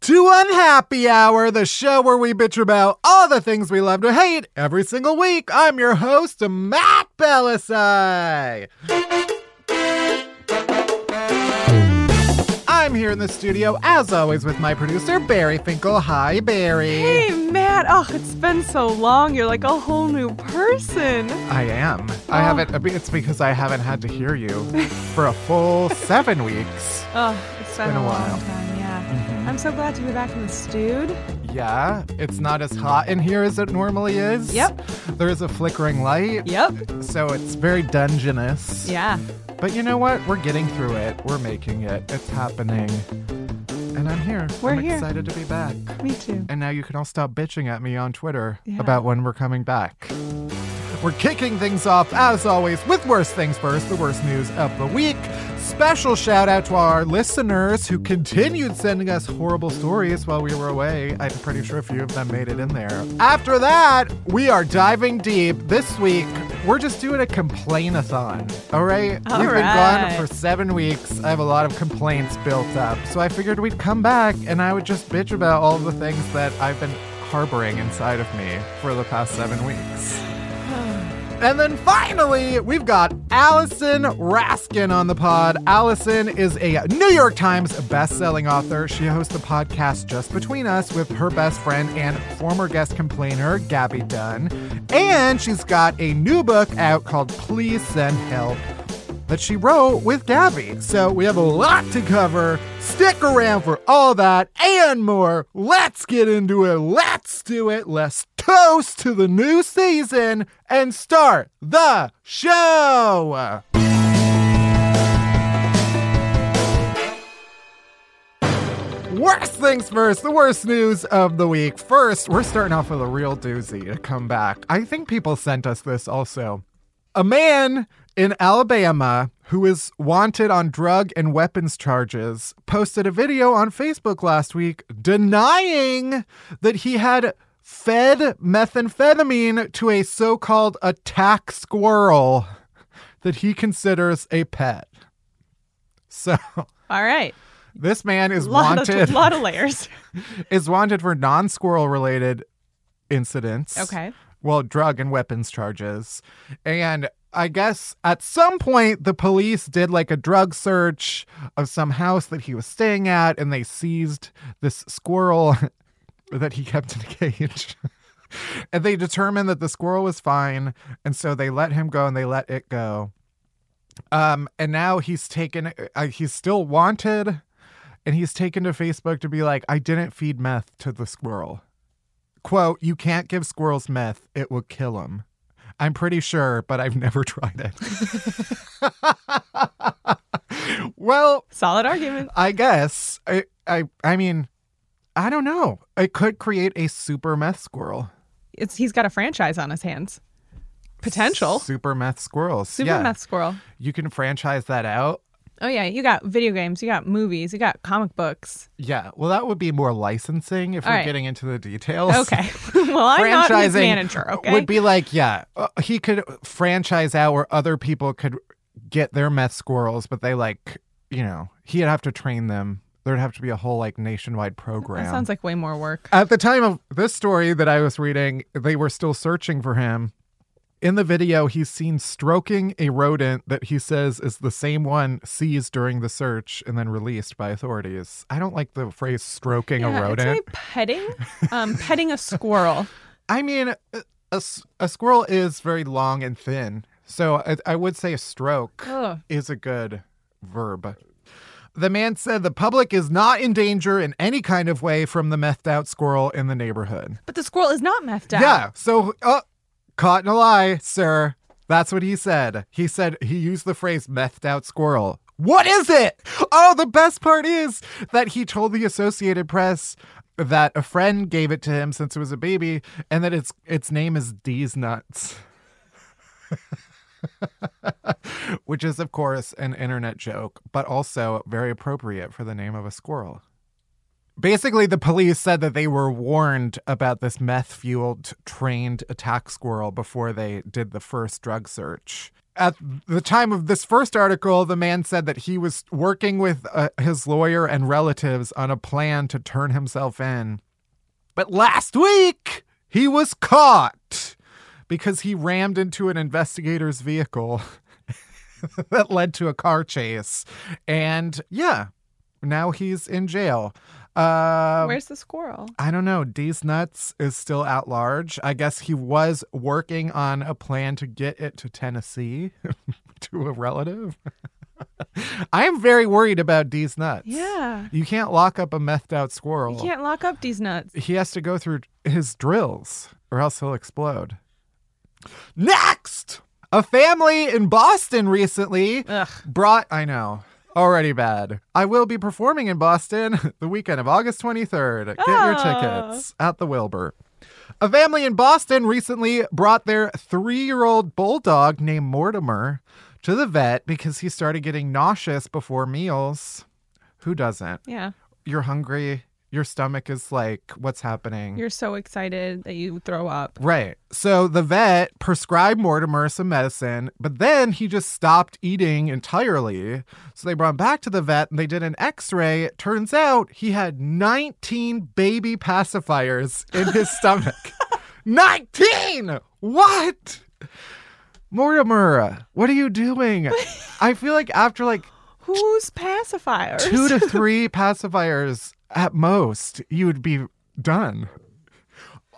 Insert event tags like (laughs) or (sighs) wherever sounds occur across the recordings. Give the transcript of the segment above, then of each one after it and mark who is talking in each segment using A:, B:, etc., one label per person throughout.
A: to Unhappy Hour, the show where we bitch about all the things we love to hate every single week. I'm your host, Matt Bellassai. I'm here in the studio, as always, with my producer, Barry Finkel. Hi, Barry.
B: Hey, Matt. Oh, it's been so long. You're like a whole new person.
A: I am. I oh. haven't, it's because I haven't had to hear you for a full seven weeks. (laughs)
B: Oh, it's been,
A: been a, while.
B: Long time, yeah. I'm so glad to be back in the stewed.
A: Yeah, it's not as hot in here as it normally is.
B: Yep.
A: There is a flickering light.
B: Yep.
A: So it's very dungeonous.
B: Yeah.
A: But you know what? We're getting through it. We're making it. It's happening. And I'm here.
B: We're
A: I'm
B: here.
A: excited to be back.
B: Me too.
A: And now you can all stop bitching at me on Twitter
B: Yeah.
A: about when we're coming back. We're kicking things off, as always, with Worst Things First, the worst news of the week. Special shout out to our listeners who continued sending us horrible stories while we were away. I'm pretty sure a few of them made it in there. After that, we are diving deep. This week, we're just doing a complain-a-thon. All right?
B: All
A: We've been gone for seven weeks. I have a lot of complaints built up. So I figured we'd come back and I would just bitch about all the things that I've been harboring inside of me for the past seven weeks. And then finally, we've got Allison Raskin on the pod. Allison is a New York Times best-selling author. She hosts the podcast Just Between Us with her best friend and former guest complainer, Gabby Dunn. And she's got a new book out called Please Send Help that she wrote with Gabby. So we have a lot to cover. Stick around for all that and more. Let's get into it. Let's do it. Let's toast to the new season and start the show. Worst things first, the worst news of the week. First, we're starting off with a real doozy to come back. I think people sent us this also. A man in Alabama who is wanted on drug and weapons charges posted a video on Facebook last week denying that he had fed methamphetamine to a so called attack squirrel that he considers a pet. So
B: All right.
A: this man is
B: lot
A: wanted
B: Of, lot of layers. (laughs)
A: is wanted for non-squirrel related incidents.
B: Okay.
A: Well, drug and weapons charges. And I guess at some point the police did like a drug search of some house that he was staying at and they seized this squirrel (laughs) that he kept in a cage. (laughs) and they determined that the squirrel was fine and so they let him go and they let it go. Um and now he's taken uh, he's still wanted and he's taken to Facebook to be like, I didn't feed meth to the squirrel. Quote, you can't give squirrels meth, it will kill them. I'm pretty sure, but I've never (laughs) tried it. (laughs) well,
B: Solid argument.
A: I guess. I, I I mean, I don't know. It could create a super meth squirrel.
B: It's he's got a franchise on his hands. Potential.
A: Super meth squirrels.
B: Super
A: yeah.
B: meth squirrel.
A: You can franchise that out.
B: Oh yeah, you got video games, you got movies, you got comic books.
A: Yeah. Well, that would be more licensing if
B: All
A: we're
B: right.
A: getting into the details.
B: Okay. (laughs) well, I'm not his
A: Franchising
B: manager. Okay.
A: Would be like, yeah, uh, he could franchise out where other people could get their meth squirrels, but they like, you know, he'd have to train them. There'd have to be a whole like nationwide program.
B: that sounds like way more work.
A: At the time of this story that I was reading, they were still searching for him. In the video, he's seen stroking a rodent that he says is the same one seized during the search and then released by authorities. I don't like the phrase stroking a
B: Yeah, it's
A: rodent.
B: really petting. Um, petting a squirrel. (laughs)
A: I mean, a, a squirrel is very long and thin. So I, I would say a stroke
B: Ugh.
A: is a good verb. The man said the public is not in danger in any kind of way from the methed out squirrel in the neighborhood.
B: But the squirrel is not methed out.
A: Yeah. So, uh, caught in a lie, sir. That's what he said. He said he used the phrase methed out squirrel. What is it? Oh, the best part is that he told the Associated Press that a friend gave it to him since it was a baby and that its its name is D's nuts. (laughs) Which is of course an internet joke, but also very appropriate for the name of a squirrel. Basically, the police said that they were warned about this meth fueled trained attack squirrel before they did the first drug search. At the time of this first article, the man said that he was working with uh, his lawyer and relatives on a plan to turn himself in. But last week, he was caught because he rammed into an investigator's vehicle (laughs) that led to a car chase. And yeah, now he's in jail. Uh,
B: Where's the squirrel?
A: I don't know. D's Nuts is still at large. I guess he was working on a plan to get it to Tennessee (laughs) to a relative. (laughs) I am very worried about D's Nuts.
B: Yeah.
A: You can't lock up a methed out squirrel.
B: You can't lock up these nuts.
A: He has to go through his drills or else he'll explode. Next! A family in Boston recently
B: Ugh.
A: brought, I know, already bad. I will be performing in Boston (laughs) the weekend of August 23rd. Get your
B: Oh.
A: tickets at the Wilbur. A family in Boston recently brought their three year old bulldog named Mortimer to the vet because he started getting nauseous before meals. Who doesn't?
B: Yeah.
A: You're hungry. Your stomach is like, what's happening?
B: You're so excited that you throw up.
A: Right. So the vet prescribed Mortimer some medicine, but then he just stopped eating entirely. So they brought him back to the vet and they did an x ray. It turns out he had 19 baby pacifiers in his (laughs) stomach. 19! What? Mortimer, what are you doing? (laughs) I feel like after like
B: Who's pacifiers?
A: two to three pacifiers at most, you would be done.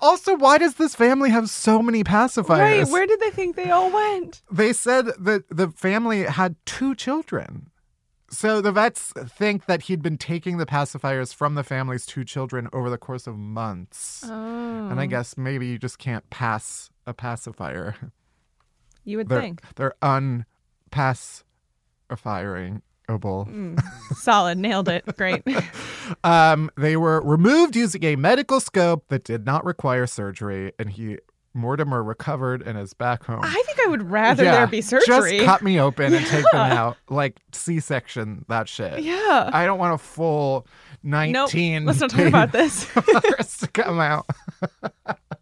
A: Also, why does this family have so many pacifiers?
B: Right. Where did they think they all went?
A: they said that the family had two children. So the vets think that he'd been taking the pacifiers from the family's two children over the course of months.
B: Oh.
A: And I oh. guess maybe you just can't pass a pacifier.
B: You would think.
A: They're,
B: think.
A: they're
B: Mm. Solid. Nailed it. Great. (laughs)
A: Um, they were removed using a medical scope that did not require surgery, and he Mortimer recovered and is back home.
B: I think I would rather
A: Yeah,
B: there be surgery.
A: Just cut me open and take them out, like C-section that shit.
B: yeah.
A: I don't want a full
B: Nope.
A: nineteen.
B: Let's not talk about this. (laughs)
A: this to come out. (laughs)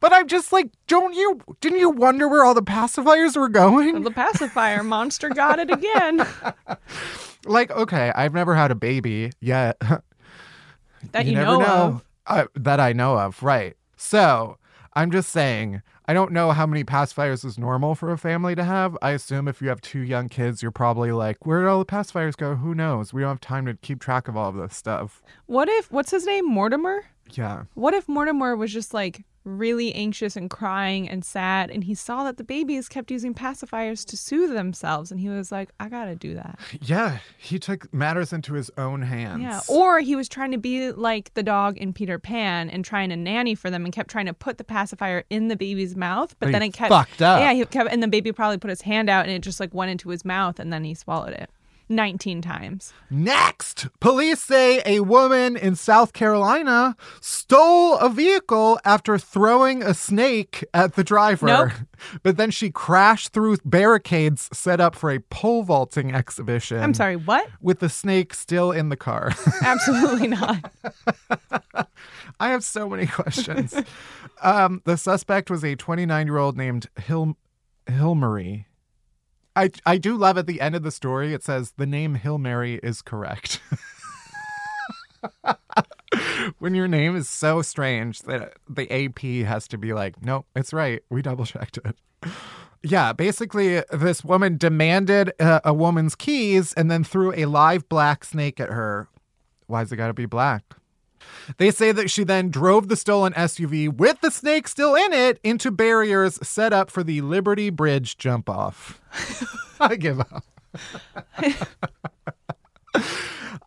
A: but I'm just like, don't you? Didn't you wonder where all the pacifiers were going?
B: the pacifier monster got it again. (laughs)
A: Like, okay, I've never had a baby yet. (laughs)
B: That you,
A: never
B: know,
A: know,
B: of.
A: Uh, that I know of, right? So I'm just saying, I don't know how many pacifiers is normal for a family to have. I assume if you have two young kids, you're probably like, where did all the pacifiers go? Who knows? We don't have time to keep track of all of this stuff.
B: What if what's his name? Mortimer?
A: Yeah.
B: What if Mortimer was just like really anxious and crying and sad and he saw that the babies kept using pacifiers to soothe themselves and he was like, I gotta do that.
A: Yeah. He took matters into his own hands.
B: Yeah. Or he was trying to be like the dog in Peter Pan and trying to nanny for them and kept trying to put the pacifier in the baby's mouth, but
A: But
B: then
A: he
B: it kept
A: fucked up.
B: Yeah, he kept and the baby probably put his hand out and it just like went into his mouth and then he swallowed it. 19 times.
A: Next, police say a woman in South Carolina stole a vehicle after throwing a snake at the driver.
B: Nope. (laughs)
A: But then she crashed through barricades set up for a pole vaulting exhibition.
B: I'm sorry, what?
A: With the snake still in the car. (laughs)
B: Absolutely not. (laughs)
A: I have so many questions. um, the suspect was a 29 year old named Hil- Hilmary. I, I do love at the end of the story, it says the name Hilmary is correct. (laughs) when your name is so strange that the AP has to be like, nope, it's right. We double checked it. Yeah, basically, this woman demanded uh, a woman's keys and then threw a live black snake at her. Why's it got to be black? They say that she then drove the stolen SUV with the snake still in it into barriers set up for the Liberty Bridge jump off. (laughs) I give up. (laughs)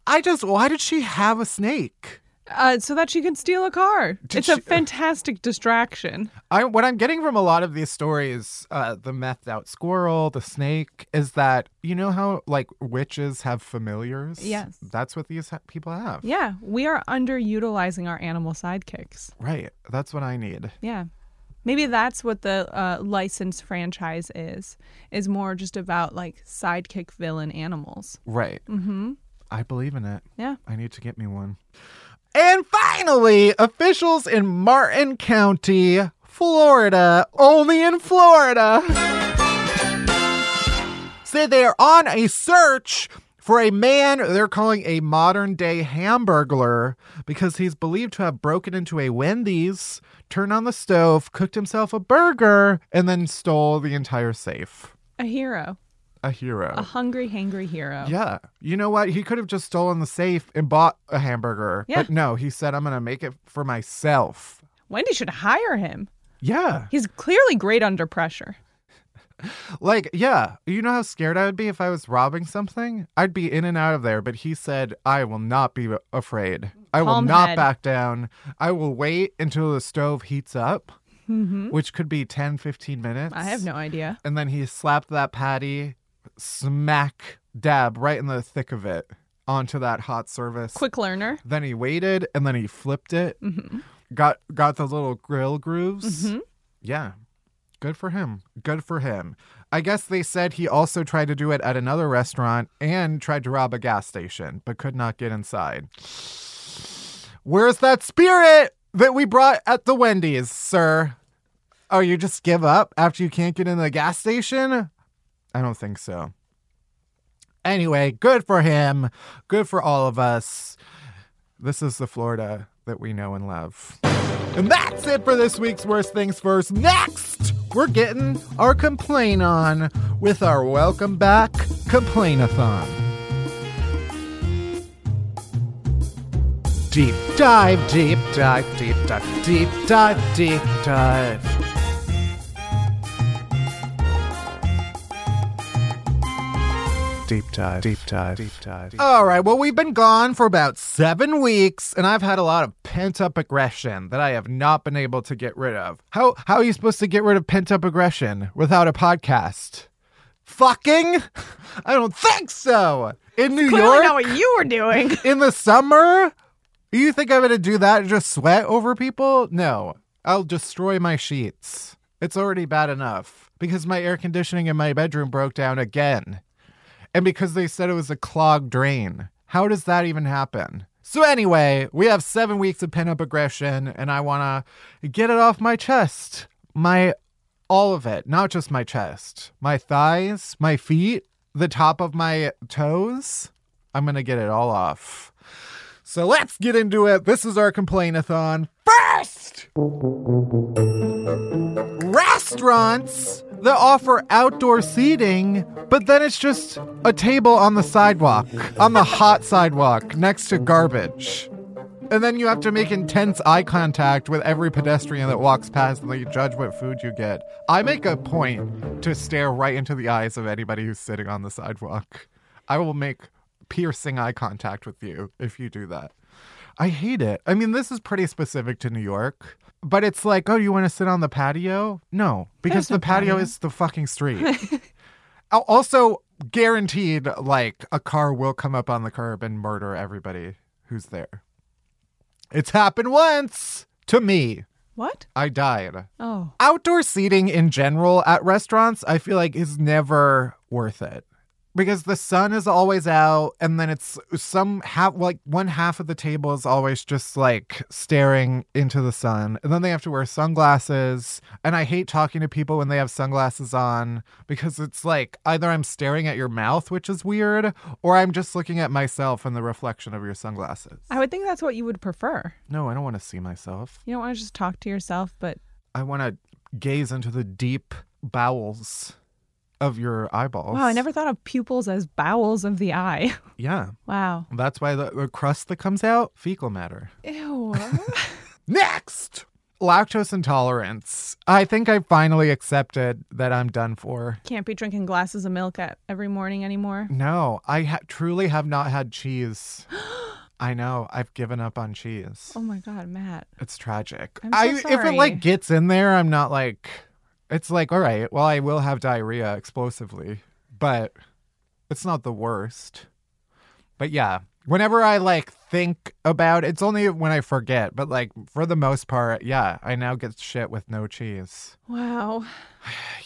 A: I just, why did she have a snake?
B: Uh, so that she can steal a car.
A: Did
B: it's a
A: she-
B: fantastic distraction.
A: I, what I'm getting from a lot of these stories, uh, the methed out squirrel, the snake, is that you know how like witches have familiars.
B: Yes.
A: that's what these ha- people have.
B: Yeah, we are underutilizing our animal sidekicks.
A: Right. That's what I need.
B: Yeah. Maybe that's what the uh, licensed franchise is, is more just about like sidekick villain animals.
A: Right. Mm-hmm. I believe in it.
B: Yeah.
A: I need to get me one. And finally, officials in Martin County, Florida, only in Florida, say they are on a search for a man they're calling a modern day hamburglar because he's believed to have broken into a Wendy's, turned on the stove, cooked himself a burger, and then stole the entire safe.
B: A hero.
A: A hero.
B: A hungry, hangry hero.
A: Yeah. You know what? He could have just stolen the safe and bought a hamburger.
B: Yeah.
A: But no, he said, I'm going to make it for myself.
B: Wendy should hire him.
A: Yeah.
B: He's clearly great under pressure.
A: Like, yeah. You know how scared I would be if I was robbing something? I'd be in and out of there. But he said, I will not be afraid. I will
B: Calm
A: not
B: head.
A: back down. I will wait until the stove heats up, which could be 10, 15 minutes.
B: Mm-hmm. I have no idea.
A: And then he slapped that patty, smack dab right in the thick of it onto that hot service.
B: Quick learner.
A: Then he waited and then he flipped it. Mm-hmm. Got got the little grill grooves. Mm-hmm. Yeah. Good for him. Good for him. I guess they said he also tried to do it at another restaurant and tried to rob a gas station, but could not get inside. Where's that spirit that we brought at the Wendy's, sir? Oh, you just give up after you can't get in the gas station? I don't think so. Anyway, good for him. Good for all of us. This is the Florida that we know and love. And that's it for this week's Worst Things First. Next, we're getting our complain on with our welcome back complainathon. Deep dive, deep dive, deep dive, deep dive, deep dive. Deep dive, deep dive, deep dive. All right, well, we've been gone for about seven weeks, and I've had a lot of pent up aggression that I have not been able to get rid of. How how are you supposed to get rid of pent up aggression without a podcast? Fucking? (laughs) I don't think so. In New
B: Clearly
A: York,
B: not what you were doing. (laughs)
A: in the summer, you think I'm gonna do that and just sweat over people? No, I'll destroy my sheets. It's already bad enough because my air conditioning in my bedroom broke down again. And because they said it was a clogged drain. How does that even happen? So, anyway, we have seven weeks of pent up aggression, and I want to get it off my chest. My, all of it, not just my chest, my thighs, my feet, the top of my toes. I'm going to get it all off. So, let's get into it. This is our complainathon. First! restaurants that offer outdoor seating, but then it's just a table on the sidewalk, on the hot sidewalk next to garbage. And then you have to make intense eye contact with every pedestrian that walks past and they judge what food you get. I make a point to stare right into the eyes of anybody who's sitting on the sidewalk. I will make piercing eye contact with you if you do that. I hate it. I mean, this is pretty specific to New York, but it's like, oh, you want to sit on the patio? No, because
B: There's
A: the patio,
B: patio.
A: is the fucking street. (laughs) Also, guaranteed, like a car will come up on the curb and murder everybody who's there. It's happened once to me.
B: What?
A: I died.
B: Oh.
A: Outdoor seating in general at restaurants, I feel like is never worth it. Because the sun is always out, and then it's some half, like one half of the table is always just like staring into the sun. And then they have to wear sunglasses. And I hate talking to people when they have sunglasses on because it's like either I'm staring at your mouth, which is weird, or I'm just looking at myself in the reflection of your sunglasses.
B: I would think that's what you would prefer.
A: No, I don't want to see myself.
B: You don't want to just talk to yourself, but
A: I want to gaze into the deep bowels of your eyeballs.
B: wow, I never thought of pupils as bowels of the eye. (laughs)
A: Yeah,
B: wow.
A: that's why the, crust that comes out, fecal matter.
B: Ew. (laughs) (laughs)
A: Next, lactose intolerance. I think I finally accepted that I'm done for.
B: Can't be drinking glasses of milk at every morning anymore.
A: No, I ha- truly have not had cheese. (gasps) I know. I've given up on cheese.
B: Oh my god, Matt.
A: It's tragic.
B: I'm so
A: I if it like gets in there, I'm not like it's like, all right, well I will have diarrhea explosively, but it's not the worst. But yeah, whenever I like think about it's only when I forget, but like for the most part, yeah, I now get shit with no cheese.
B: Wow. (sighs)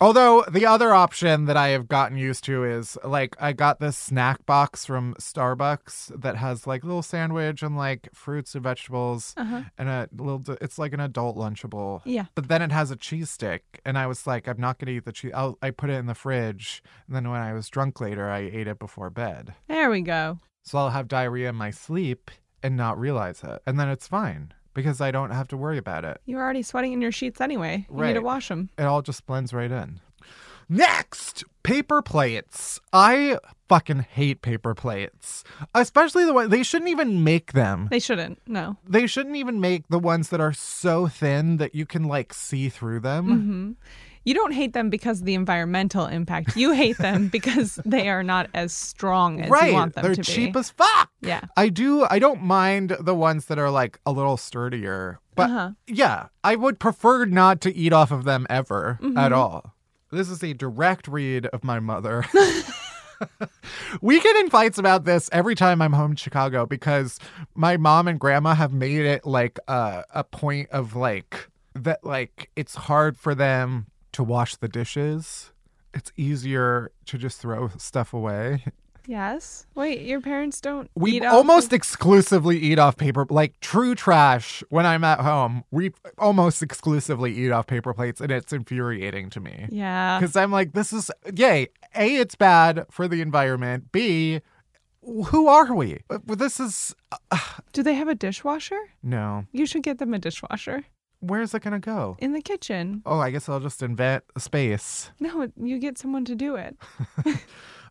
A: Although the other option that I have gotten used to is like I got this snack box from Starbucks that has like little sandwich and like fruits and vegetables
B: Uh-huh.
A: and a little. It's like an adult lunchable.
B: Yeah.
A: But then it has a cheese stick, and I was like, I'm not gonna eat the cheese. I'll, I put it in the fridge, and then when I was drunk later, I ate it before bed.
B: There we go.
A: So I'll have diarrhea in my sleep and not realize it, and then it's fine because I don't have to worry about it.
B: You're already sweating in your sheets anyway. You need to wash them.
A: it all just blends right in. Next, paper plates. I fucking hate paper plates, especially the one they shouldn't even make them.
B: They shouldn't. No.
A: They shouldn't even make the ones that are so thin that you can like see through them.
B: Mm-hmm. You don't hate them because of the environmental impact. You hate them (laughs) because they are not as strong as
A: right.
B: you want them
A: They're
B: to
A: cheap as fuck.
B: Yeah.
A: I do I don't mind the ones that are like a little sturdier. But
B: Uh-huh.
A: yeah, I would prefer not to eat off of them ever
B: Mm-hmm.
A: at all. This is a direct read of my mother. (laughs) (laughs) we get in fights about this every time I'm home in Chicago because my mom and grandma have made it like a, a point of like that like it's hard for them to wash the dishes. It's easier to just throw stuff away.
B: Yes. Wait, your parents don't
A: We almost
B: of-
A: exclusively eat off paper, like true trash. When I'm at home, we almost exclusively eat off paper plates, and it's infuriating to me
B: Yeah.
A: because I'm like, this is yay. A, it's bad for the environment. B, who are we? Uh, This is
B: Do they have a dishwasher?
A: no.
B: You should get them a dishwasher
A: Where's it gonna go?
B: in the kitchen.
A: Oh, I guess I'll just invent a space.
B: No, you get someone to do it. (laughs)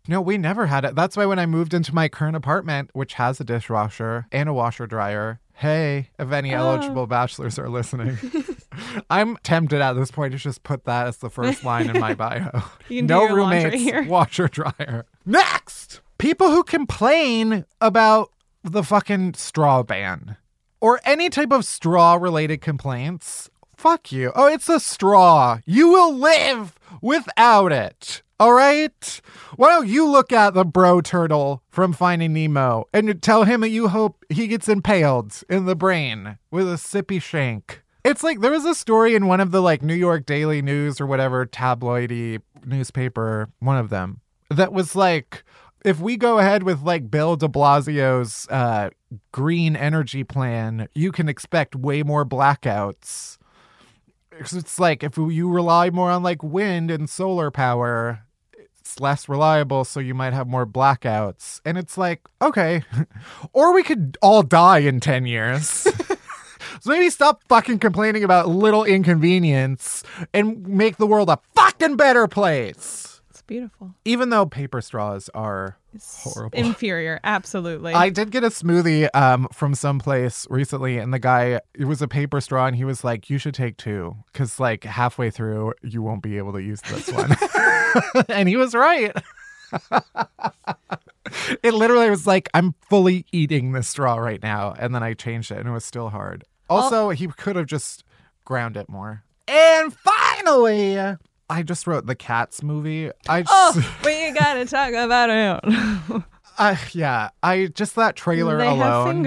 A: No, we never had it. That's why when I moved into my current apartment, which has a dishwasher and a washer dryer, hey, if any
B: Oh.
A: eligible bachelors are listening, (laughs) I'm tempted at this point to just put that as the first line in my (laughs) bio.
B: You can do
A: no roommates,
B: here.
A: washer dryer. Next, people who complain about the fucking straw ban or any type of straw related complaints. Fuck you. Oh, it's a straw. You will live without it. All right? Why don't you look at the bro turtle from Finding Nemo and tell him that you hope he gets impaled in the brain with a sippy shank? It's like there was a story in one of the like New York Daily News or whatever tabloidy newspaper, one of them, that was like, if we go ahead with like Bill de Blasio's uh, green energy plan, you can expect way more blackouts. It's like if you rely more on like wind and solar power, it's less reliable, so you might have more blackouts. And it's like, okay. (laughs) or we could all die in 10 years. (laughs) so maybe stop fucking complaining about little inconvenience and make the world a fucking better place.
B: Beautiful.
A: Even though paper straws are
B: It's
A: Horrible.
B: Inferior, absolutely.
A: I did get a smoothie um from someplace recently, and the guy it was a paper straw, and he was like, "You should take two, because like halfway through you won't be able to use this one," (laughs) and he was right. (laughs) it literally was like, "I'm fully eating this straw right now," and then I changed it, and it was still hard. Also, he could have just ground it more. And finally, I just wrote the Cats movie. I just, (laughs)
B: oh, we gotta talk about it. (laughs)
A: uh, yeah, I just that trailer
B: they
A: alone.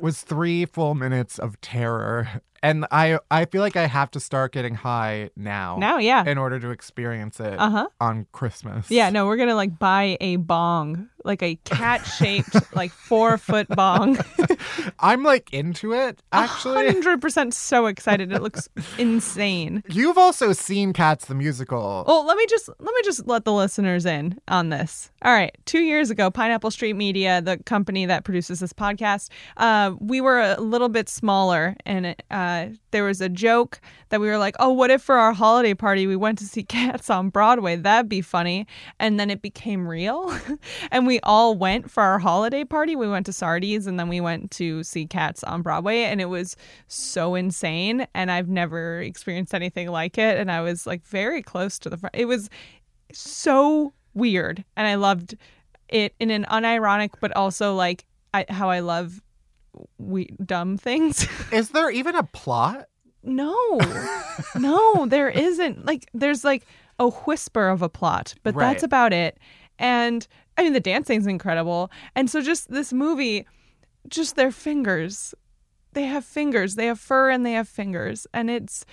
A: was three full minutes of terror. And I I feel like I have to start getting high now.
B: Now, yeah.
A: In order to experience it
B: Uh-huh.
A: on Christmas.
B: Yeah, no, we're gonna like buy a bong, like a cat shaped, (laughs) like four foot bong. (laughs)
A: I'm like into it, actually.
B: Hundred percent so excited. It looks insane.
A: You've also seen Cats the musical.
B: Well, let me just let me just let the listeners in on this. All right, two years ago, Pineapple Street Media, the company that produces this podcast, uh, we were a little bit smaller, and uh, Uh, there was a joke that we were like, "Oh, what if for our holiday party we went to see (laughs) Cats on Broadway? That'd be funny." And then it became real, (laughs) and we all went for our holiday party. We went to Sardi's, and then we went to see Cats on Broadway, and it was so insane. And I've never experienced anything like it, and I was like very close to the front. It was so weird and i loved it in an unironic but also like I, how i love we dumb things. (laughs)
A: Is there even a plot?
B: no. (laughs) No there isn't. Like there's like a whisper of a plot but
A: Right.
B: that's about it. And i mean the dancing's incredible. And so just this movie just their fingers. They have fingers. They have fur and they have fingers. And it's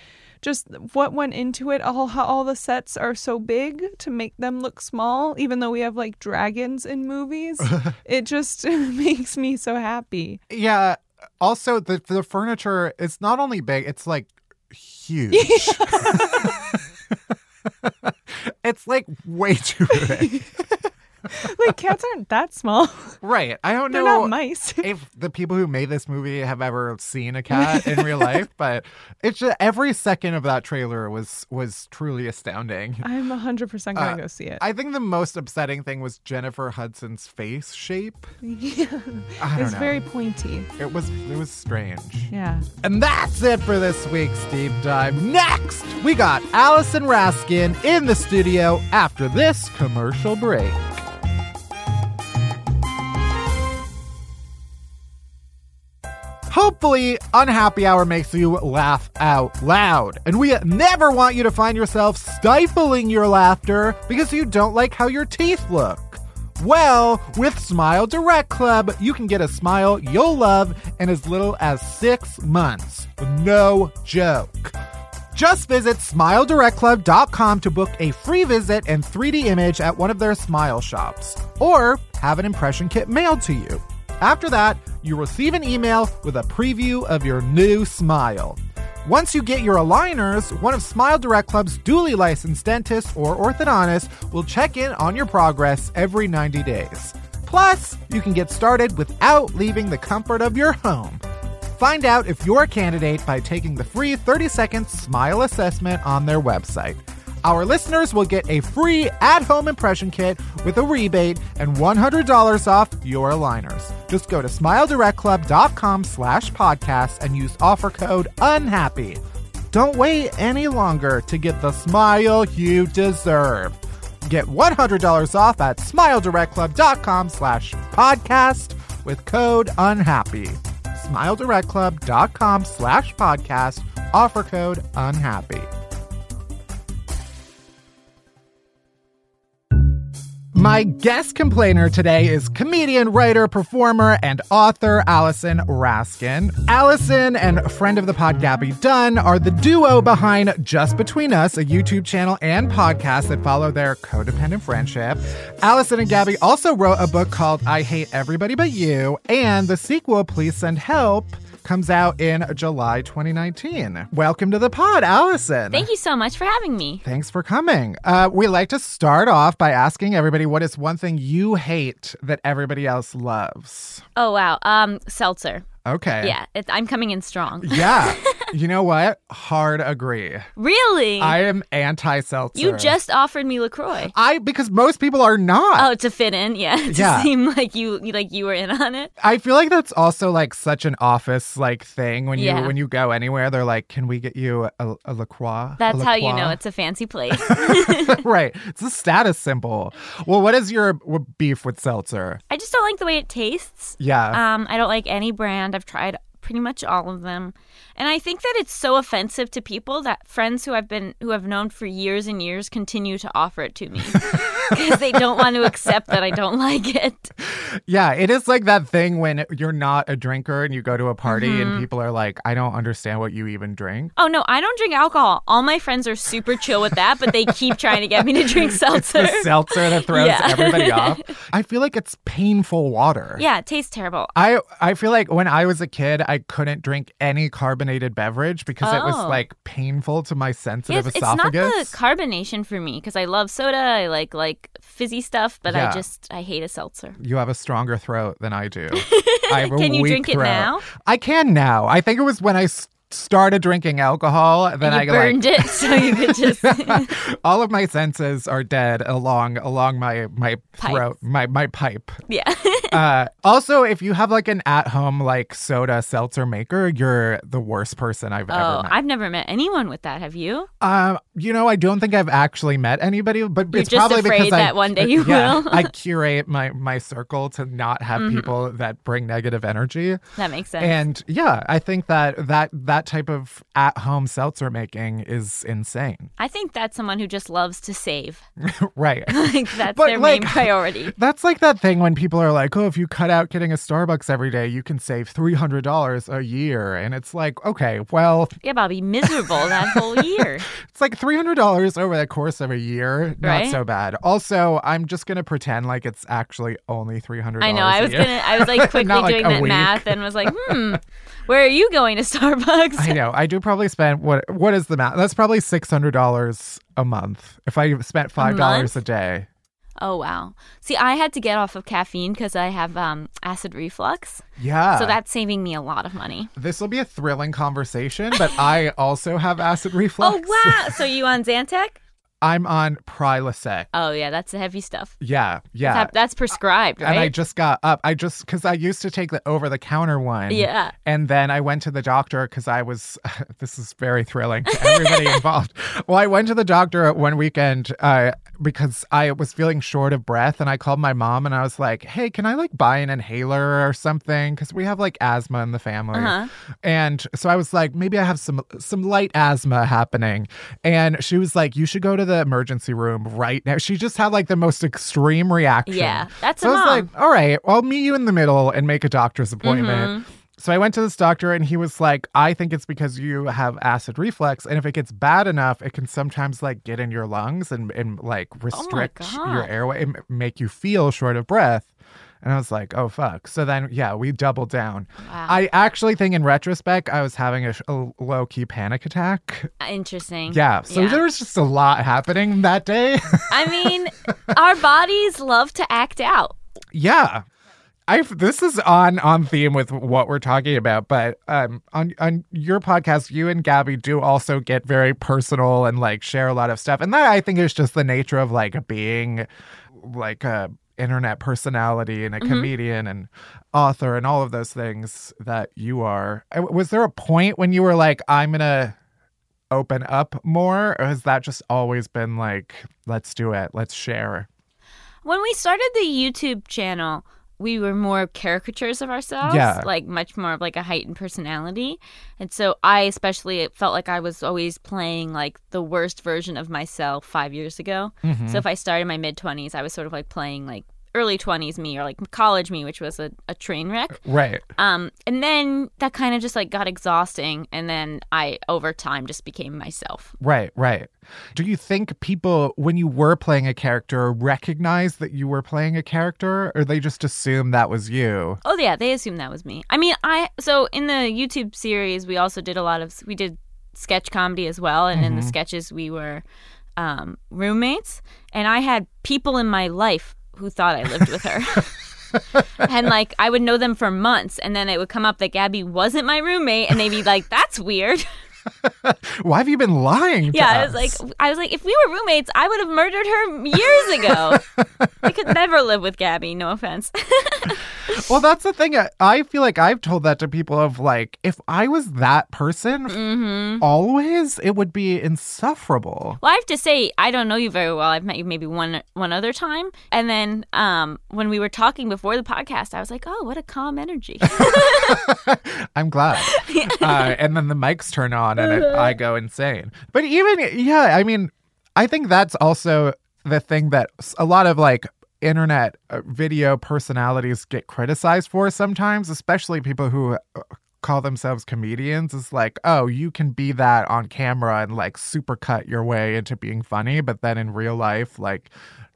B: just what went into it all how all the sets are so big to make them look small even though we have like dragons in movies (laughs) it just (laughs) makes me so happy
A: Yeah. Also, the the furniture is not only big; it's like huge. (laughs) it's like way too big. (laughs)
B: like cats aren't that small
A: right. I don't
B: they're
A: know
B: not mice (laughs)
A: if the people who made this movie have ever seen a (laughs) cat in real life, but it's just every second of that trailer was was truly astounding.
B: i'm 100% gonna
A: Uh,
B: go see it
A: I think the most upsetting thing was Jennifer Hudson's face shape.
B: yeah
A: I don't
B: it's
A: know.
B: very pointy
A: It was it was strange.
B: yeah
A: And that's it for this week's deep dive. Next, we got Allison Raskin in the studio after this commercial break. Hopefully, Unhappy Hour makes you laugh out loud. And we never want you to find yourself stifling your laughter because you don't like how your teeth look. Well, with Smile Direct Club, you can get a smile you'll love in as little as six months. No joke. Just visit smiledirectclub.com to book a free visit and 3D image at one of their smile shops, or have an impression kit mailed to you. After that, you receive an email with a preview of your new smile. Once you get your aligners, one of Smile Direct Club's duly licensed dentists or orthodontists will check in on your progress every 90 days. Plus, you can get started without leaving the comfort of your home. Find out if you're a candidate by taking the free 30 second smile assessment on their website. Our listeners will get a free at home impression kit with a rebate and $100 off your aligners. Just go to smiledirectclub.com slash podcast and use offer code UNHAPPY. Don't wait any longer to get the smile you deserve. Get $100 off at smiledirectclub.com slash podcast with code UNHAPPY. smiledirectclub.com slash podcast, offer code UNHAPPY. My guest complainer today is comedian, writer, performer, and author Allison Raskin. Allison and friend of the pod Gabby Dunn are the duo behind Just Between Us, a YouTube channel and podcast that follow their codependent friendship. Allison and Gabby also wrote a book called I Hate Everybody But You, and the sequel, Please Send Help, comes out in July 2019. Welcome to the pod, Allison.
C: Thank you so much for having me.
A: Thanks for coming. Uh, we like to start off by asking everybody what is one thing you hate that everybody else loves?
C: Oh wow, um, seltzer.
A: Okay.
C: Yeah, it, I'm coming in strong.
A: Yeah. (laughs) You know what? Hard agree.
C: Really?
A: I am anti seltzer.
C: you just offered me Lacroix.
A: I because most people are not.
C: Oh, to fit in, yeah. (laughs) To
A: Yeah.
C: seem like you like you were in on it.
A: I feel like that's also like such an office like thing when
C: Yeah.
A: you when you go anywhere they're like can we get you a, a LaCroix? A
C: That's how you know it's a fancy place. (laughs) (laughs)
A: right. It's a status symbol. Well, what is your beef with seltzer?
C: I just don't like the way it tastes.
A: Yeah.
C: Um, I don't like any brand. I've tried pretty much all of them. And I think that it's so offensive to people that friends who I've been who have known for years and years continue to offer it to me (laughs) because they don't want to accept that I don't like it.
A: yeah, it is like that thing when you're not a drinker and you go to a party
C: Mm-hmm.
A: and people are like, I don't understand what you even drink.
C: Oh no, I don't drink alcohol. All my friends are super chill with that, but they keep trying to get me to drink (laughs) seltzer.
A: The seltzer that throws
C: Yeah.
A: everybody (laughs) off. I feel like it's painful water.
C: yeah, it tastes terrible.
A: I I feel like when I was a kid, I couldn't drink any carbonated beverage because it was
C: Oh.
A: like painful to my sensitive
C: Yes, it's not
A: esophagus.
C: the carbonation for me because I love soda. I like like fizzy stuff, but
A: Yeah.
C: I just I hate a seltzer.
A: you have a stronger throat than I do. (laughs) I
C: Can you drink it now?
A: I can now. I think it was when I s- started drinking alcohol. Then I
C: burned
A: like
C: it so you could just (laughs)
A: all of my senses are dead along along my my throat, my my pipe.
C: yeah. (laughs)
A: Uh, also, if you have like an at home like soda seltzer maker, you're the worst person I've ever
C: oh,
A: met.
C: I've never met anyone with that. Have you?
A: Um, you know, I don't think I've actually met anybody, but
C: You're
A: it's
C: just
A: probably because I,
C: that one day (laughs) you
A: yeah,
C: will. Mm-hmm.
A: I curate my my circle to not have people that bring negative energy.
C: That makes sense.
A: And yeah, I think that that that type of at home seltzer making is insane.
C: I think that's someone who just loves to save. (laughs)
A: right. (laughs)
C: Like that's
A: But,
C: their
A: like-
C: main (laughs) priority.
A: That's like that thing when people are like, "Oh, if you cut out getting a Starbucks every day, you can save three hundred dollars a year." And it's like, okay, well,
C: Yeah, but I'll be miserable that whole year.
A: it's like three hundred dollars over the course of a year. Not
C: Right?
A: so bad. Also, I'm just gonna pretend like it's actually only $300.
C: I know. I was gonna. I was like quickly
A: like
C: doing that
A: week.
C: math and was like, hmm, where are you going to Starbucks? (laughs)
A: I know. I do probably spend what? What is the math? That's probably six hundred dollars a month. If I spent five dollars a
C: month?
A: day.
C: Oh wow. See, I had to get off of caffeine because I have um, acid reflux,
A: Yeah.
C: so that's saving me a lot of money.
A: this will be a thrilling conversation, but I (laughs) also have acid reflux.
C: Oh wow. (laughs) so you on Zantac?
A: I'm on Prilosec.
C: Oh yeah, that's the heavy stuff.
A: Yeah, yeah.
C: That- That's prescribed, right?
A: And I just got up. I just because I used to take the over the counter one.
C: Yeah.
A: And then I went to the doctor because I was. (laughs) This is very thrilling to everybody (laughs) involved. Well, I went to the doctor one weekend uh, because I was feeling short of breath, and I called my mom and I was like, "Hey, can I like buy an inhaler or something? Because we have like asthma in the family."
C: Uh-huh.
A: And so I was like, maybe I have some some light asthma happening. And she was like, you should go to the emergency room right now. She just had like the most extreme reaction.
C: Yeah, that's
A: so I was
C: mom.
A: like, all right, I'll meet you in the middle and make a doctor's appointment.
C: Mm-hmm.
A: So I went to this doctor and he was like, I think it's because you have acid reflux. And if it gets bad enough, it can sometimes like get in your lungs and, and like restrict your airway and make you feel short of breath. And I was like, oh, fuck. So then, yeah, we doubled down.
C: Wow.
A: I actually think in retrospect, I was having a, a low key panic attack.
C: Interesting.
A: Yeah. So there was just a lot happening that day. (laughs)
C: I mean, our bodies love to act out.
A: yeah. I've, this is on on theme with what we're talking about, but um on on your podcast, you and Gabby do also get very personal and like share a lot of stuff, and that I think is just the nature of like being like a internet personality and a comedian and author and all of those things that you are. Uh, Was there a point when you were like, I'm gonna open up more, or has that just always been like, let's do it, let's share?
C: When we started the YouTube channel, we were more caricatures of ourselves,
A: Yeah.
C: like much more of like a heightened personality. And so I especially felt like I was always playing like the worst version of myself 5 years ago.
A: Mm-hmm.
C: So if I started my mid 20s, I was sort of like playing like early 20s me or like college me, which was a, a train wreck.
A: Right.
C: Um, and then that kind of just like got exhausting. And then I, over time, just became myself.
A: Right, right. Do you think people, when you were playing a character, recognize that you were playing a character, or they just assume that was you?
C: Oh yeah, they assumed that was me. I mean, I so in the YouTube series we also did a lot of we did sketch comedy as well, and in the sketches we were um, roommates, and I had people in my life who thought I lived with her. (laughs) and like I would know them for months, and then it would come up that Gabby wasn't my roommate, and they'd be like, "That's weird." (laughs)
A: Why have you been lying? to
C: Yeah, I was like, I was like, if we were roommates, I would have murdered her years ago. (laughs) I could never live with Gabby. No offense. (laughs)
A: well, that's the thing. I- I feel like I've told that to people of like, if I was that person
C: Mm-hmm.
A: always, it would be insufferable.
C: Well, I have to say, I don't know you very well. I've met you maybe one one other time, and then um, when we were talking before the podcast, I was like, "Oh, what a calm energy."
A: I'm glad. uh, and then the mics turn on and it, I go insane. But even, yeah, I mean, I think that's also the thing that a lot of like internet uh, video personalities get criticized for sometimes, especially people who uh, call themselves comedians is like, oh, you can be that on camera and like supercut your way into being funny, but then in real life, like,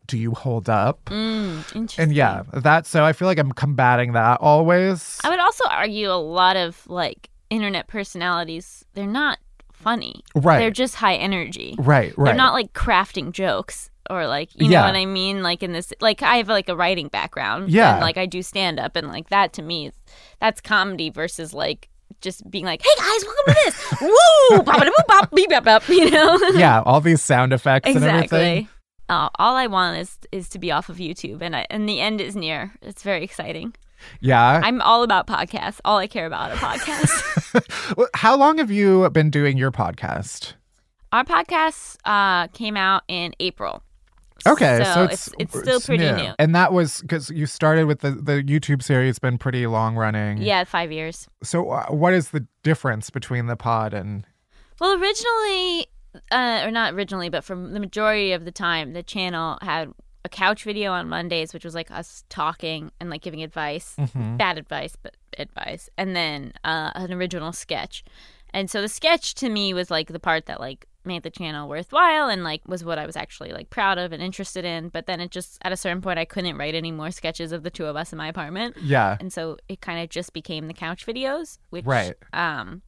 A: do you hold up?
C: mm, interesting.
A: And yeah, that so I feel like I'm combating that always.
C: I would also argue a lot of like internet personalities, they're not funny.
A: Right.
C: They're just high energy.
A: Right, right.
C: They're not like crafting jokes or like you
A: Yeah.
C: know what I mean. Like in this, like I have like a writing background.
A: Yeah.
C: And, like I do stand up, and like that to me, is that's comedy versus like just being like, "Hey guys, welcome to this." (laughs) Woo! Bop, bop, bop, beep, bop, bop, (laughs) You know.
A: yeah, all these sound effects and everything.
C: exactly. Uh, all I want is is to be off of YouTube, and I, and the end is near. It's very exciting.
A: Yeah.
C: I'm all about podcasts. All I care about are podcasts. (laughs) (laughs)
A: How long have you been doing your podcast?
C: Our podcast uh, came out in April.
A: Okay, so,
C: So
A: it's
C: it's- it's still pretty new.
A: and that was because you started with the the YouTube series, been pretty long running.
C: Yeah, five years.
A: So, uh, what is the difference between the pod and?
C: Well, originally, uh, or not originally, but for the majority of the time, the channel had a couch video on Mondays, which was like us talking and like giving advice,
A: Mm-hmm.
C: bad advice, but advice, and then uh, an original sketch. And so the sketch to me was like the part that like made the channel worthwhile and like was what I was actually like proud of and interested in. But then it just at a certain point I couldn't write any more sketches of the two of us in my apartment.
A: Yeah.
C: And so it kind of just became the couch videos, which
A: Right.
C: um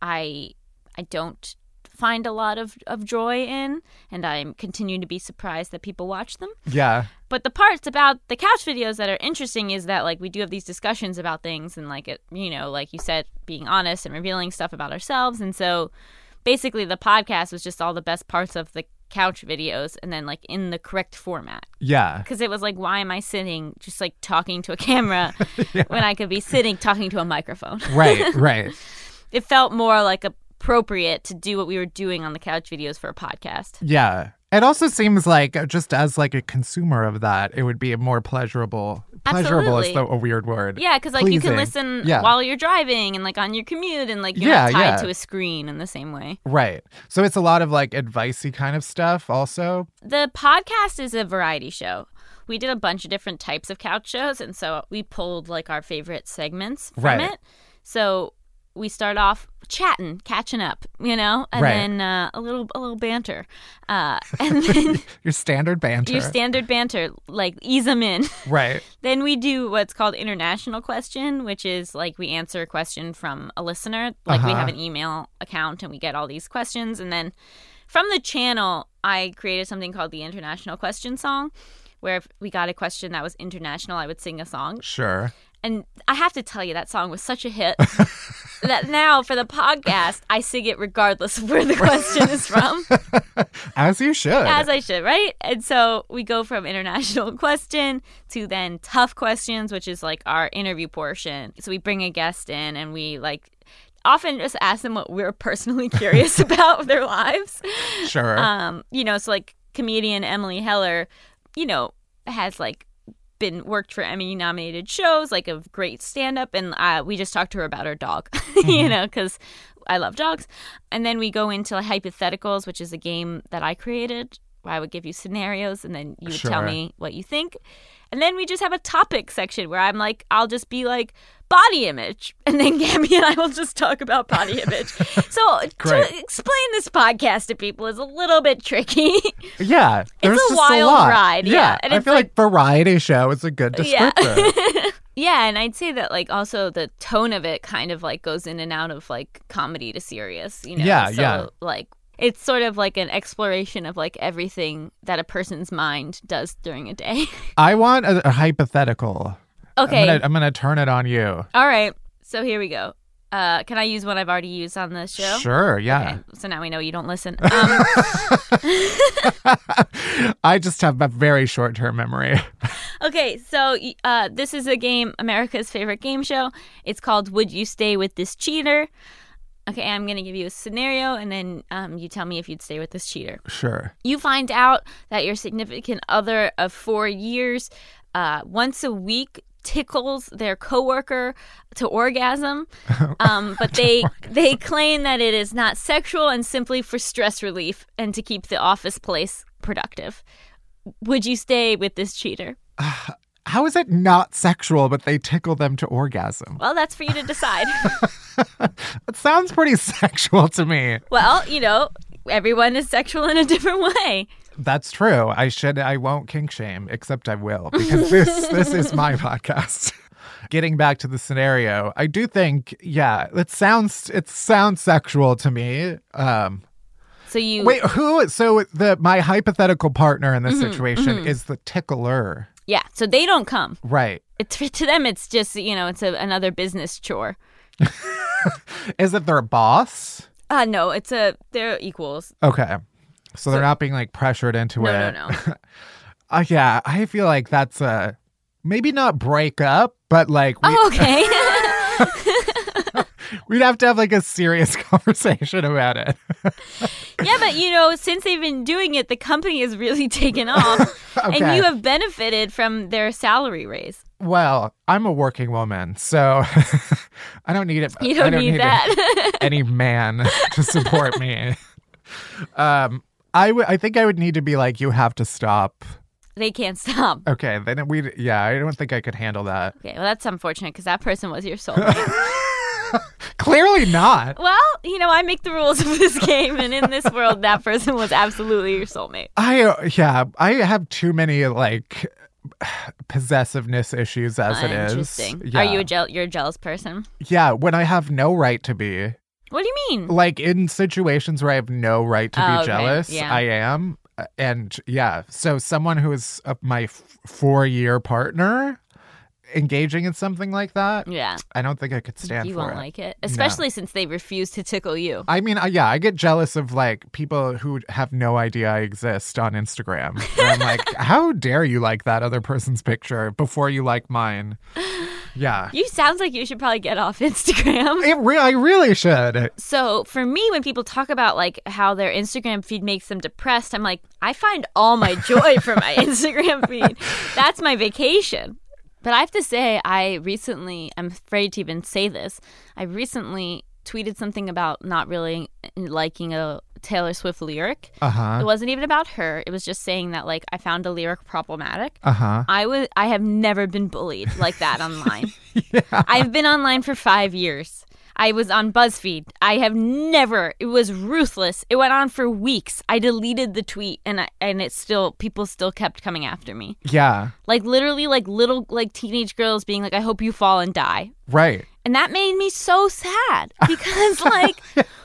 C: I I don't find a lot of, of joy in and I'm continuing to be surprised that people watch them.
A: Yeah.
C: But the parts about the couch videos that are interesting is that like we do have these discussions about things and like it you know, like you said, being honest and revealing stuff about ourselves. And so basically the podcast was just all the best parts of the couch videos and then like in the correct format
A: Yeah.
C: because it was like why am i sitting just like talking to a camera (laughs) when i could be sitting talking to a microphone
A: Right. (laughs) Right.
C: it felt more like appropriate to do what we were doing on the couch videos for a podcast
A: Yeah. It also seems like just as like a consumer of that, it would be a more pleasurable. Pleasurable is the, a weird word.
C: yeah because like you can
A: Pleasing.
C: listen
A: Yeah.
C: while you're driving and like on your commute and like you're
A: Yeah,
C: not tied
A: yeah.
C: to a screen in the same way
A: Right. So it's a lot of like advicey kind of stuff also.
C: the podcast is a variety show we did a bunch of different types of couch shows and so we pulled like our favorite segments from
A: Right.
C: it so we start off chatting catching up you know and
A: Right.
C: then uh, a little a little banter uh, and then (laughs)
A: Your standard banter.
C: your standard banter like ease them in (laughs)
A: right.
C: then we do what's called international question which is like we answer a question from a listener like we
A: Uh-huh.
C: have an email account and we get all these questions and then from the channel i created something called the international question song where if we got a question that was international i would sing a song
A: Sure.
C: and i have to tell you that song was such a hit (laughs) that now for the podcast i sing it regardless of where the (laughs) question is from (laughs)
A: As you should.
C: as I should, right? And so we go from international (laughs) question to then tough questions, which is like our interview portion. So we bring a guest in and we like often just ask them what we're personally curious about their lives.
A: sure.
C: Um, you know, so like comedian Emily Heller, you know, has like been worked for Emmy nominated shows, like a great stand up, and uh, we just talked to her about her dog, (laughs) you know, because I love dogs. And then we go into hypotheticals, which is a game that I created where I would give you scenarios and then you would tell me what you think. And then we just have a topic section where I'm like, I'll just be like, body image. (laughs) And then Gabby and I will just talk about body (laughs) image. So to explain this podcast to people is a little bit tricky. (laughs)
A: yeah. There's
C: a
A: just
C: wild
A: lot.
C: ride, yeah, and
A: I feel like, variety show is a good
C: Yeah.
A: descriptor.
C: Yeah, and I'd say that like also the tone of it kind of like goes in and out of like comedy to serious, you know.
A: Yeah,
C: so,
A: yeah.
C: Like it's sort of like an exploration of like everything that a person's mind does during a day. (laughs)
A: I want a, a hypothetical.
C: okay.
A: I'm gonna, I'm gonna turn it on you.
C: All right. So here we go. Uh, can I use one I've already used on the show?
A: Sure, yeah.
C: Okay, so now we know you don't listen. (laughs) Um, (laughs)
A: I just have a very short term memory.
C: okay, so uh, this is a game, America's favorite game show. It's called Would You Stay with This Cheater? Okay, I'm going to give you a scenario and then um, you tell me if you'd stay with this cheater.
A: Sure.
C: You find out that your significant other of four years uh, once a week tickles their coworker to orgasm, (laughs) um, but they they claim that it is not sexual and simply for stress relief and to keep the office place productive. Would you stay with this cheater? (sighs) (sighs)
A: How is it not sexual, but they tickle them to orgasm?
C: Well, that's for you to decide. (laughs)
A: It sounds pretty (laughs) sexual to me.
C: well, you know, everyone is sexual in a different way.
A: That's true. I should. I won't kink shame, except I will because this (laughs) this is my podcast. Getting back to the scenario, I do think, yeah, it sounds it sounds sexual to me. Um,
C: So you
A: wait, who? So the my hypothetical partner in this situation is the tickler,
C: yeah. So they don't come.
A: right?
C: It's (laughs) to them. It's just you know, it's a, another business chore. (laughs)
A: Is it their boss?
C: Uh no, it's a they're equals.
A: Okay, so they're not being like pressured into
C: No,
A: it.
C: no, no. (laughs)
A: Uh, yeah, I feel like that's a maybe not break up, but like we,
C: Oh, okay.
A: We'd have to have like a serious (laughs) conversation about it.
C: yeah, but you know, since they've been doing it, the company has really (laughs) taken off,
A: Okay.
C: and you have benefited from their salary raise.
A: Well, I'm a working woman, so (laughs) I don't need it.
C: You don't,
A: I don't
C: need,
A: need
C: that.
A: any man to support me. Um, I would. I think I would need to be like, you have to stop.
C: they can't stop.
A: Okay, then we. Yeah, I don't think I could handle that.
C: Okay, well, that's unfortunate because that person was your soulmate. (laughs)
A: Clearly not.
C: well, you know, I make the rules of this game, and in this world, that person was absolutely your soulmate.
A: I uh, yeah, I have too many like (sighs) possessiveness issues as it is.
C: Interesting.
A: Yeah.
C: Are you a jeal- you're a jealous person?
A: yeah, when I have no right to be.
C: What do you mean?
A: Like in situations where I have no right to
C: Oh,
A: be
C: okay.
A: jealous,
C: Yeah.
A: I am. Uh, And yeah, so someone who is uh, my f- four-year partner engaging in something like that,
C: Yeah,
A: I don't think I could stand
C: you won't
A: it.
C: like it, especially since they refuse to tickle you.
A: I mean, uh, yeah, I get jealous of like people who have no idea I exist on Instagram. (laughs) And I'm like, how dare you like that other person's picture before you like mine? Yeah.
C: You sounds like you should probably get off (laughs) Instagram.
A: It re- I really should.
C: So for me, when people talk about like how their Instagram feed makes them depressed, I'm like, I find all my joy from my (laughs) Instagram feed. That's my vacation. But I have to say, I recently, I'm afraid to even say this, I recently tweeted something about not really liking a Taylor Swift lyric.
A: Uh huh.
C: It wasn't even about her. It was just saying that like I found a lyric problematic.
A: Uh huh.
C: I was I have never been bullied like that (laughs) online. I've been online for 5 years. I was on BuzzFeed. I have never it was ruthless. It went on for weeks. I deleted the tweet and I, and it still people still kept coming after me.
A: Yeah.
C: Like literally like little like teenage girls being like I hope you fall and die.
A: Right.
C: And that made me so sad (laughs) because like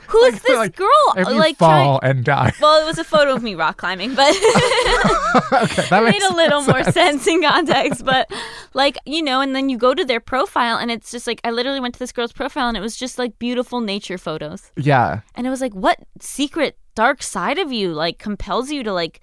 C: who's this
A: Like,
C: girl
A: If you
C: like trying
A: fall and die.
C: well, it was a photo of me rock climbing, but (laughs)
A: okay, that (laughs)
C: made a little more sense in context. But like you know, and then you go to their profile, and it's just like I literally went to this girl's profile, and it was just like beautiful nature photos,
A: Yeah.
C: and it was like, what secret dark side of you like compels you to like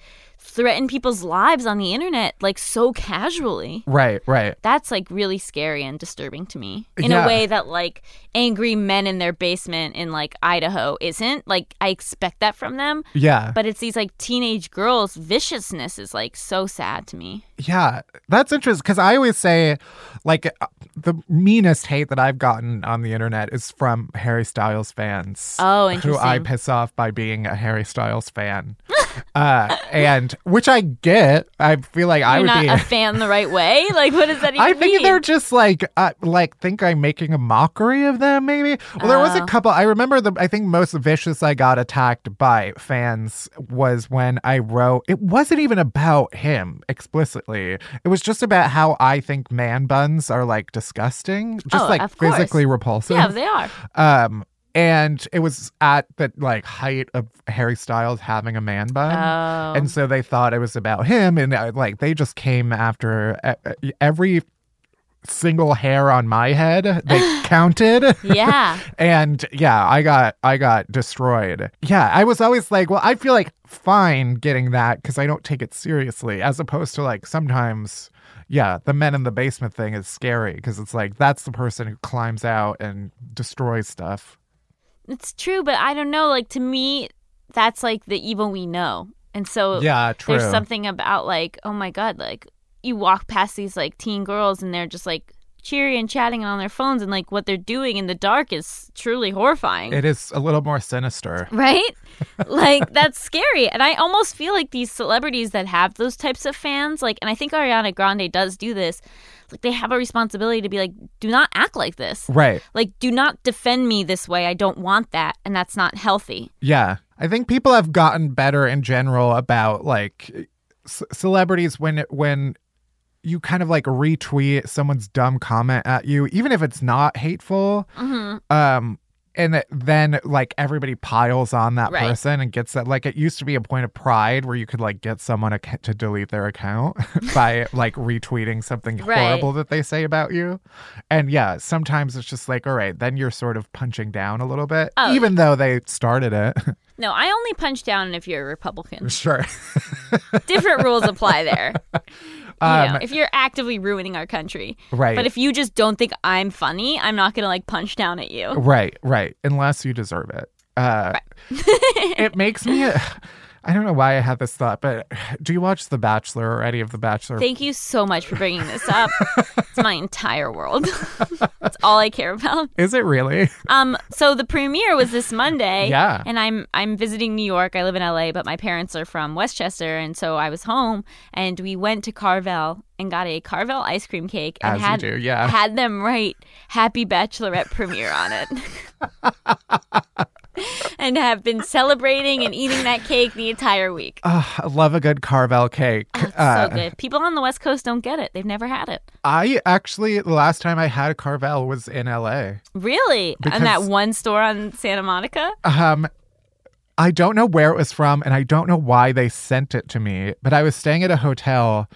C: threaten people's lives on the internet like so casually?
A: Right. Right.
C: That's like really scary and disturbing to me in
A: Yeah.
C: a way that like angry men in their basement in like Idaho isn't. Like I expect that from them,
A: Yeah.
C: but it's these like teenage girls viciousness is like so sad to me
A: Yeah, that's interesting because I always say, like, uh, the meanest hate that I've gotten on the internet is from Harry Styles fans.
C: Oh,
A: Who I piss off by being a Harry Styles fan. Uh, and which I get. I feel like I
C: you're
A: would
C: not
A: be.
C: a (laughs) fan the right way like what does that even
A: I think
C: mean
A: they're just like, uh, like, think I'm making a mockery of them. Maybe. Well, there was a
C: Oh.
A: couple. I remember the. I think most vicious I got attacked by fans was when I wrote. It wasn't even about him explicitly. It was just about how I think man buns are like disgusting, just
C: Oh,
A: like
C: of course.
A: physically repulsive.
C: yeah they are
A: Um. And it was at the like height of Harry Styles having a man bun.
C: oh
A: And so they thought it was about him, and uh, like they just came after uh, uh, every single hair on my head. (laughs) They counted.
C: Yeah. (laughs)
A: and yeah, I got I got destroyed. Yeah, I was always like, well, I feel like fine getting that because I don't take it seriously, as opposed to like sometimes. Yeah, the men in the basement thing is scary because it's like that's the person who climbs out and destroys stuff.
C: It's true, but I don't know. Like to me, that's like the evil we know, and so
A: Yeah, true.
C: there's something about like, oh my god, like you walk past these like teen girls and they're just like cheery and chatting on their phones, and like what they're doing in the dark is truly horrifying.
A: It is a little more sinister.
C: right? (laughs) like that's scary. And I almost feel like these celebrities that have those types of fans, like and I think Ariana Grande does do this, like they have a responsibility to be like, do not act like this.
A: Right.
C: Like do not defend me this way. I don't want that and that's not healthy.
A: Yeah. I think people have gotten better in general about like c- celebrities when when you kind of like retweet someone's dumb comment at you, even if it's not hateful. Um and then like everybody piles on that
C: Right.
A: person and gets that like it used to be a point of pride where you could like get someone ac- to delete their account (laughs) by like retweeting something
C: Right.
A: horrible that they say about you and yeah sometimes it's just like all right then you're sort of punching down a little bit
C: Oh.
A: even though they started it (laughs)
C: No, I only punch down if you're a Republican.
A: sure
C: Different rules apply there. (laughs) Know,
A: Um,
C: if you're actively ruining our country.
A: Right.
C: But if you just don't think I'm funny, I'm not gonna like punch down at you.
A: right right unless you deserve it uh it makes me (laughs) i don't know why i had this thought but do you watch the bachelor or any of the bachelor
C: Thank you so much for bringing this up. it's my entire world. (laughs) That's all I care about.
A: is it really
C: Um, so the premiere was this Monday.
A: Yeah.
C: And I'm I'm visiting New York. I live in LA, but my parents are from Westchester, and so I was home, and we went to Carvel and got a Carvel ice cream cake, and
A: As
C: had
A: do, yeah.
C: had them write "Happy Bachelorette Premiere" on it. (laughs) (laughs) and have been celebrating and eating that cake the entire week.
A: oh, i love a good carvel cake
C: It's
A: Uh,
C: so good. People on the West Coast don't get it. They've never had it.
A: i actually the last time i had a carvel was in la
C: Really?
A: Because-
C: and that one store on Santa Monica?
A: Um, I don't know where it was from, and I don't know why they sent it to me. But I was staying at a hotel,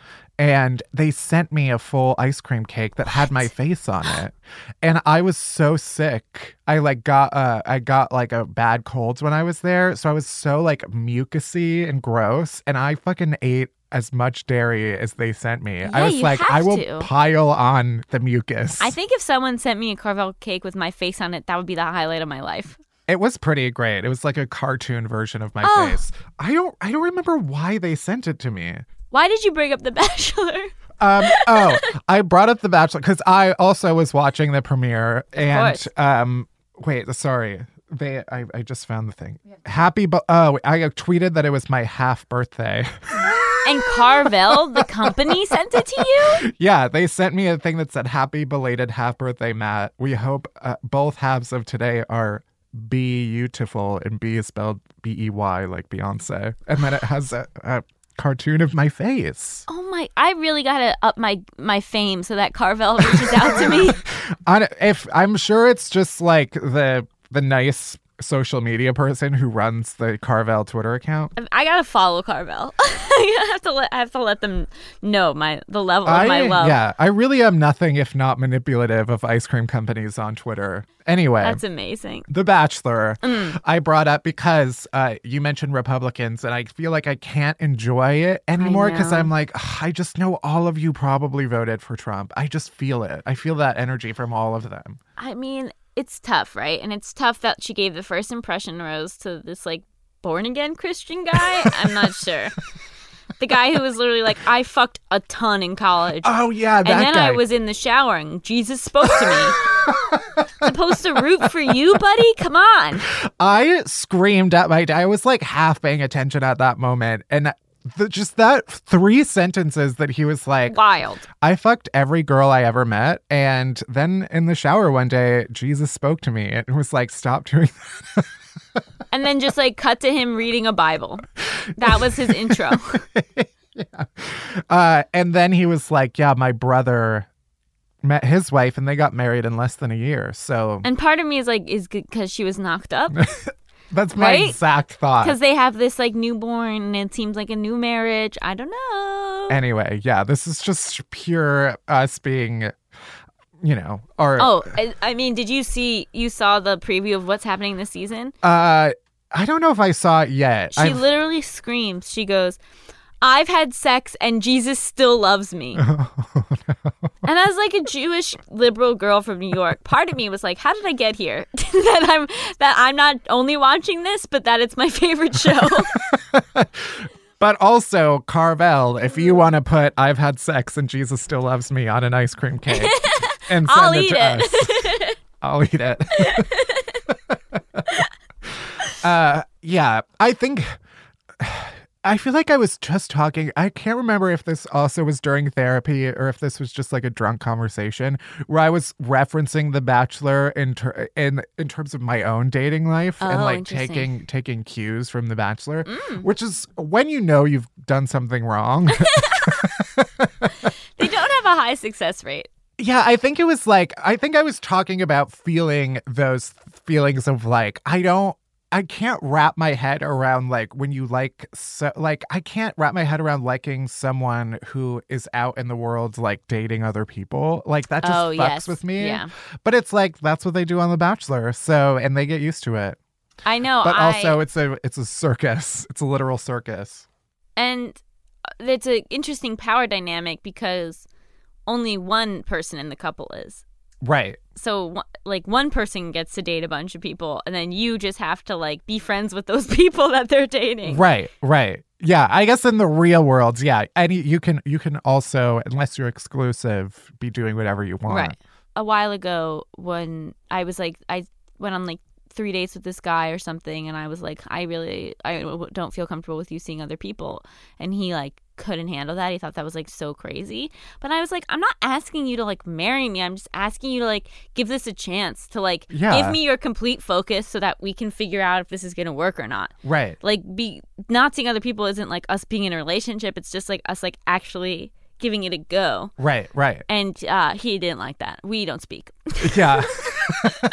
A: and they sent me a full ice cream cake that had my face on it, and I was so sick. I like got uh, I got like a bad colds when I was there, so I was so like mucusy and gross, and I fucking ate. As much dairy as they sent me. I was like, I will
C: to.
A: pile on the mucus.
C: I think if someone sent me a Carvel cake with my face on it, that would be the highlight of my life.
A: It was pretty great. It was like a cartoon version of my
C: Oh.
A: face. I don't I don't remember why they sent it to me.
C: Why did you bring up The Bachelor?
A: Um (laughs) oh, I brought up The Bachelor cuz I also was watching the premiere and um wait, sorry. They I, I just found the thing. Happy bu- oh, I tweeted that it was my half birthday. (laughs)
C: And Carvel, the (laughs) company, sent it to you?
A: yeah, they sent me a thing that said happy belated half birthday Matt. We hope uh, both halves of today are beautiful and B is spelled B E Y like Beyonce. And then it has a, a cartoon of my face.
C: Oh my! I really gotta up my my fame so that Carvel reaches out to me. (laughs)
A: On if I'm sure it's just like the the nice social media person who runs the Carvel Twitter account.
C: I gotta follow Carvel. (laughs) I have to let I have to let them know my the level of my love.
A: yeah, I really am nothing if not manipulative of ice cream companies on Twitter. Anyway,
C: That's amazing.
A: The Bachelor,
C: Mm.
A: I brought up because uh, you mentioned Republicans, and I feel like I can't enjoy it anymore because. I'm like, I just know all of you probably voted for Trump. I just feel it. I feel that energy from all of them.
C: I mean, it's tough, right? And it's tough that she gave the first impression rose to this like born again Christian guy. I'm not (laughs) sure. The guy who was literally like, I fucked a ton in college.
A: Oh yeah, that
C: and then
A: guy.
C: I was in the shower and Jesus spoke to me. Supposed (laughs) to root for you, buddy? Come on.
A: I screamed at my. I was like half paying attention at that moment, and. The, just that three sentences that he was like,
C: Wild.
A: I fucked every girl I ever met. And then in the shower one day, Jesus spoke to me and was like, stop doing that." (laughs)
C: And then just like cut to him reading a Bible. That was his intro. (laughs)
A: Uh, and then he was like, "Yeah, my brother met his wife, and they got married in less than a year." So
C: And part of me is like, is because she was knocked up? (laughs)
A: that's my
C: right?
A: exact thought.
C: Because they have this like newborn and it seems like a new marriage. I don't know.
A: Anyway, yeah, this is just pure us being you know, are
C: Oh, I, I mean, did you see? You saw the preview of what's happening this season?
A: uh I don't know if I saw it yet.
C: She
A: I've-
C: literally screams. She goes, "I've had sex and Jesus still loves me." (laughs) And as like a Jewish liberal girl from New York, part of me was like, "How did I get here? (laughs) that I'm that I'm not only watching this, but that it's my favorite show." (laughs)
A: But also, Carvel, if you want to put "I've had sex and Jesus still loves me" on an ice cream cake and send
C: I'll
A: it
C: eat
A: to
C: it.
A: us, I'll eat it. uh, yeah, I think. I feel like I was just talking. I can't remember if this also was during therapy or if this was just like a drunk conversation where I was referencing The Bachelor in ter- in in terms of my own dating life and
C: Oh,
A: like taking taking cues from The Bachelor, mm. which is when you know you've done something wrong. (laughs)
C: they don't have a high success rate.
A: Yeah, I think it was like I think I was talking about feeling those feelings of like I don't I can't wrap my head around like when you like so like I can't wrap my head around liking someone who is out in the world like dating other people. Like that just
C: oh
A: fucks
C: yes,
A: with me.
C: Yeah,
A: But it's like that's what they do on The Bachelor. So and they get used to it.
C: I know.
A: But
C: I,
A: also it's a it's a circus. (laughs) It's a literal circus.
C: and uh, it's an interesting power dynamic because only one person in the couple is.
A: Right.
C: So like one person gets to date a bunch of people and then you just have to like be friends with those (laughs) people that they're dating.
A: Right, right. Yeah, I guess in the real world, yeah, any you can you can also unless you're exclusive be doing whatever you want.
C: Right. A while ago when I was like I went on like 3 dates with this guy or something and I was like I really i don't feel comfortable with you seeing other people and he like couldn't handle that. He thought that was like so crazy. But I was like I'm not asking you to like marry me. I'm just asking you to like give this a chance to like
A: Yeah.
C: give me your complete focus so that we can figure out if this is going to work or not.
A: Right.
C: like be not seeing other people isn't like us being in a relationship it's just like us like actually giving it a go
A: Right, right.
C: and uh he didn't like that we don't speak (laughs)
A: Yeah. (laughs)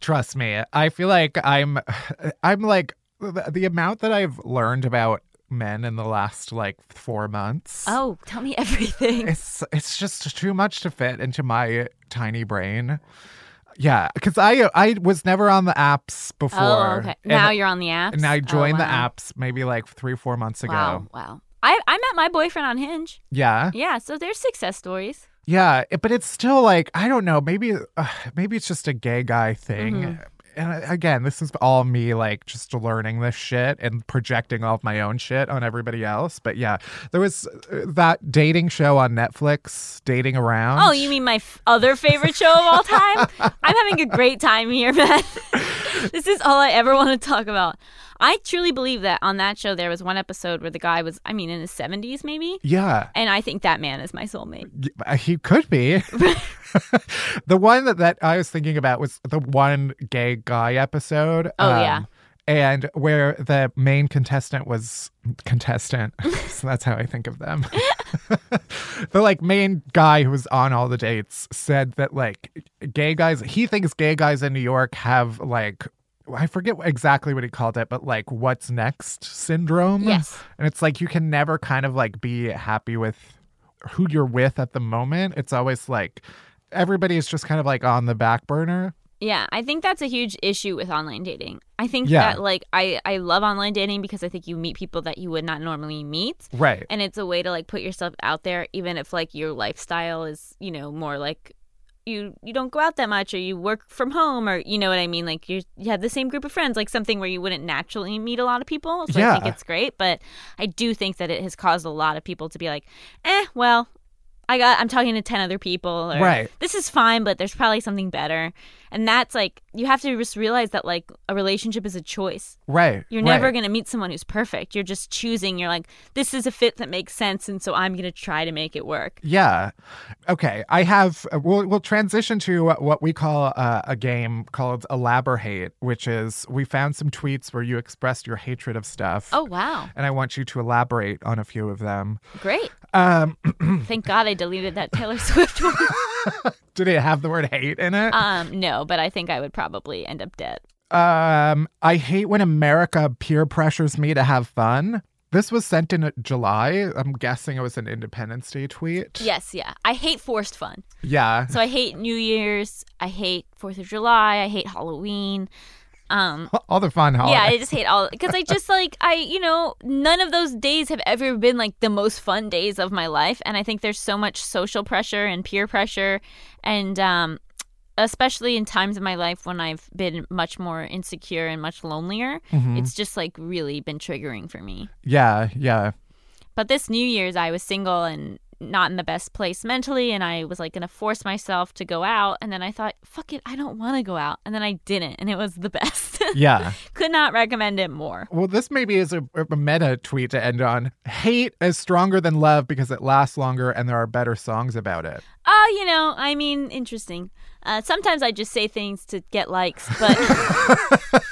A: Trust me. I feel like I'm (sighs) I'm like the, the amount that I've learned about men in the last like 4 months.
C: oh tell me everything
A: It's it's just too much to fit into my tiny brain. Yeah, cuz I I was never on the apps before.
C: oh okay now
A: and-
C: you're on the apps
A: And I
C: Oh,
A: joined the apps maybe like three, four months ago.
C: wow wow I, I met my boyfriend on Hinge.
A: Yeah,
C: Yeah, so there's success stories.
A: yeah, it- but it's still like I don't know. Maybe, uh, maybe it's just a gay guy thing.
C: Mm-hmm.
A: And again, this is all me like just learning this shit and projecting all of my own shit on everybody else. But yeah, there was uh, that dating show on Netflix, Dating Around.
C: Oh, you mean my f- other favorite show of all time? (laughs) I'm having a great time here, man. (laughs) this is all I ever want to talk about. I truly believe that on that show there was one episode where the guy was, I mean, in his 70s maybe,
A: Yeah,
C: and I think that man is my soulmate.
A: Uh, he could be. (laughs) (laughs) the one that, that I was thinking about was the one gay guy episode.
C: Oh, um, yeah.
A: And where the main contestant was contestant. (laughs) so that's how I think of them. the like main guy who was on all the dates said that like gay guys he thinks gay guys in New York have like I forget exactly what he called it, but like what's next syndrome.
C: Yes.
A: And it's like you can never kind of like be happy with who you're with at the moment. It's always like everybody is just kind of like on the back burner.
C: Yeah, I think that's a huge issue with online dating. I think
A: Yeah.
C: that like I I love online dating because I think you meet people that you would not normally meet.
A: Right.
C: And it's a way to like put yourself out there even if like your lifestyle is, you know, more like you you don't go out that much or you work from home or you know what I mean? Like you you have the same group of friends like something where you wouldn't naturally meet a lot of people. So I think it's great but I do think that it has caused a lot of people to be like eh well I got I'm talking to 10 other people or
A: Right.
C: this is fine but there's probably something better and that's like you have to just realize that like a relationship is a choice
A: Right.
C: you're
A: right.
C: never going to meet someone who's perfect you're just choosing you're like this is a fit that makes sense and so I'm going to try to make it work
A: Yeah. Okay. I have. uh, We'll we'll transition to what we call uh, a game called Elaborate, which is we found some tweets where you expressed your hatred of stuff.
C: oh wow
A: And I want you to elaborate on a few of them.
C: great
A: Um, (clears throat)
C: thank god I deleted that Taylor (laughs) Swift one (laughs)
A: did it have the word hate in it?
C: um no but I think I would probably end up dead
A: Um, I hate when America peer pressures me to have fun. This was sent in July. I'm guessing it was an Independence Day tweet.
C: Yes, yeah. I hate forced fun.
A: Yeah.
C: So I hate New Year's. I hate Fourth of July. I hate Halloween. Um,
A: all the fun holidays.
C: yeah, I just hate all because I just like I you know none of those days have ever been like the most fun days of my life, and I think there's so much social pressure and peer pressure, and um, especially in times of my life when I've been much more insecure and much lonelier, it's just like really been triggering for me.
A: yeah, yeah.
C: But this New Year's, I was single and not in the best place mentally, and I was like gonna force myself to go out, and then I thought, fuck it, I don't want to go out, and then I didn't, and it was the (laughs) best.
A: Yeah. (laughs)
C: Could not recommend it more.
A: Well, this maybe is a, a meta tweet to end on. Hate is stronger than love because it lasts longer and there are better songs about it.
C: Oh, you know, I mean, interesting. Uh, sometimes I just say things to get likes, but (laughs)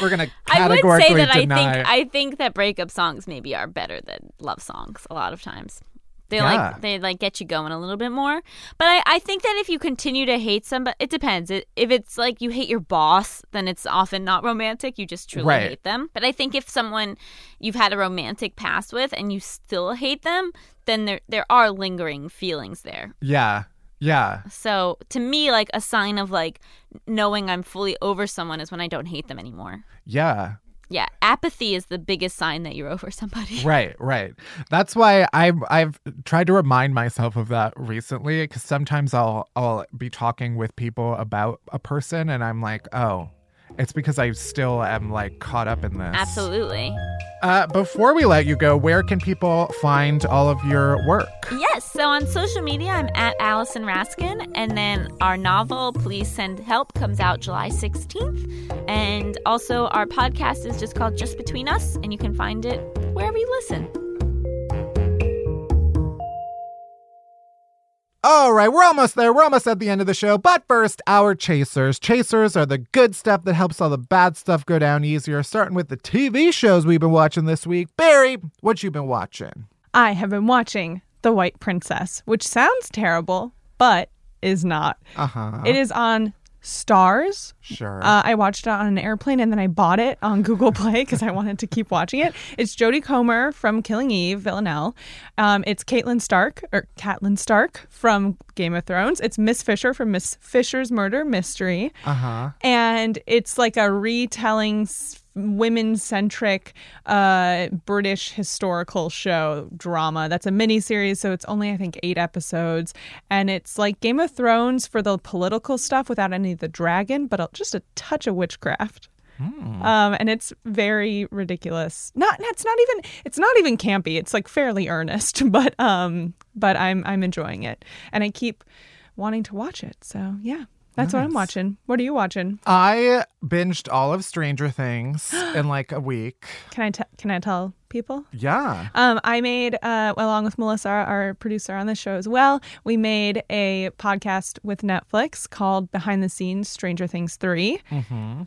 A: We're gonna
C: I would say that I think I think that breakup songs maybe are better than love songs a lot of times. They
A: Yeah.
C: like they like get you going a little bit more. But I, I think that if you continue to hate somebody, it depends. It, if it's like you hate your boss, then it's often not romantic. You just truly
A: Right.
C: hate them. But I think if someone you've had a romantic past with and you still hate them, then there there are lingering feelings there.
A: yeah, yeah,
C: So to me, like a sign of like knowing I'm fully over someone is when I don't hate them anymore.
A: yeah.
C: Yeah, apathy is the biggest sign that you're (laughs) over somebody.
A: Right, right. That's why I've I've tried to remind myself of that recently because sometimes I'll I'll be talking with people about a person and I'm like, oh, it's because I still am like caught up in this.
C: Absolutely.
A: Uh, before we let you go, where can people find all of your work?
C: Yes. So on social media, I'm at Allison Raskin. And then our novel, Please Send Help, comes out July 16th. And also, our podcast is just called Just Between Us. And you can find it wherever you listen.
A: All right, we're almost there. We're almost at the end of the show. But first, our chasers. Chasers are the good stuff that helps all the bad stuff go down easier. Starting with the TV shows we've been watching this week. Barry, what you been watching?
B: I have been watching The White Princess, which sounds terrible, but is not.
A: Uh huh.
B: It is on Starz.
A: Sure.
B: Uh, I watched it on an airplane and then I bought it on Google (laughs) Play because I wanted to keep watching it. It's Jodie Comer from Killing Eve, Villanelle. Um, it's Caitlin Stark or Catelyn Stark from Game of Thrones. It's Miss Fisher from Miss Fisher's Murder Mystery,
A: Uh huh.
B: and it's like a retelling. Women centric uh, British historical show drama. That's a mini series, so it's only, I think, eight episodes. And it's like Game of Thrones for the political stuff without any of the dragon, but just a touch of witchcraft. Um, and it's very ridiculous. Not it's not even it's not even campy. It's like fairly earnest, (laughs) but um, but I'm I'm enjoying it, and I keep wanting to watch it. So yeah, that's what I'm watching. What are you watching?
A: I binged all of Stranger Things (gasps) in like a week.
B: Can I t- can I tell people?
A: Yeah.
B: Um, I made, uh, along with Melissa, our producer on the show as well, we made a podcast with Netflix called Behind the Scenes Stranger Things 3.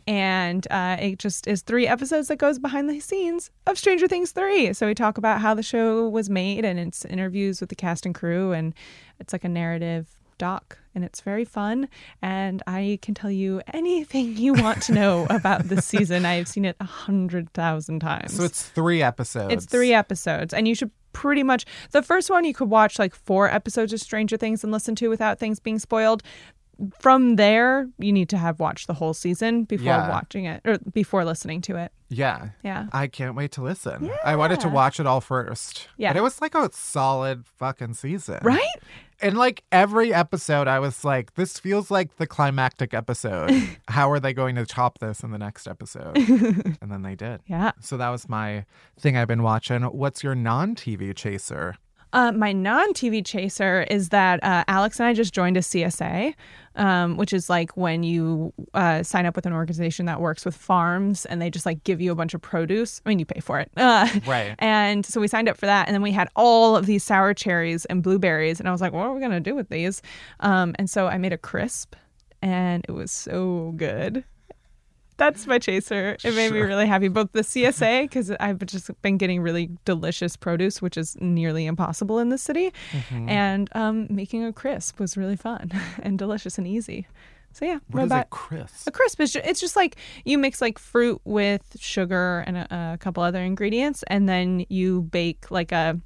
B: And uh, it just is three episodes that goes behind the scenes of Stranger Things 3. So we talk about how the show was made and it's interviews with the cast and crew. And it's like a narrative doc. And it's very fun. And I can tell you anything you want to know (laughs) about this season. I've seen it a hundred thousand times.
A: So it's three episodes.
B: It's three episodes, and you should pretty much the first one you could watch like four episodes of Stranger Things and listen to without things being spoiled. From there, you need to have watched the whole season before
A: Yeah.
B: watching it or before listening to it.
A: Yeah.
B: Yeah.
A: I can't wait to listen. I wanted to watch it all first.
B: Yeah.
A: But it was like a solid fucking season.
B: Right?
A: And like every episode, I was like, this feels like the climactic episode. (laughs) How are they going to top this in the next episode? (laughs) and then they did.
B: Yeah.
A: So that was my thing I've been watching. What's your non TV chaser?
B: Uh, my non TV chaser is that uh, Alex and I just joined a CSA, um, which is like when you uh, sign up with an organization that works with farms and they just like give you a bunch of produce. I mean, you pay for it. Uh,
A: Right. (laughs)
B: And so we signed up for that. And then we had all of these sour cherries and blueberries. And I was like, what are we going to do with these? Um, and so I made a crisp and it was so good. That's my chaser. It made me really happy. Both the CSA, because I've just been getting really delicious produce, which is nearly impossible in the city, and um, making a crisp was really fun (laughs) and delicious and easy. So yeah,
A: What is
B: robot.
A: a crisp?
B: A crisp is ju- it's just like you mix like fruit with sugar and a, a couple other ingredients, and then you bake like a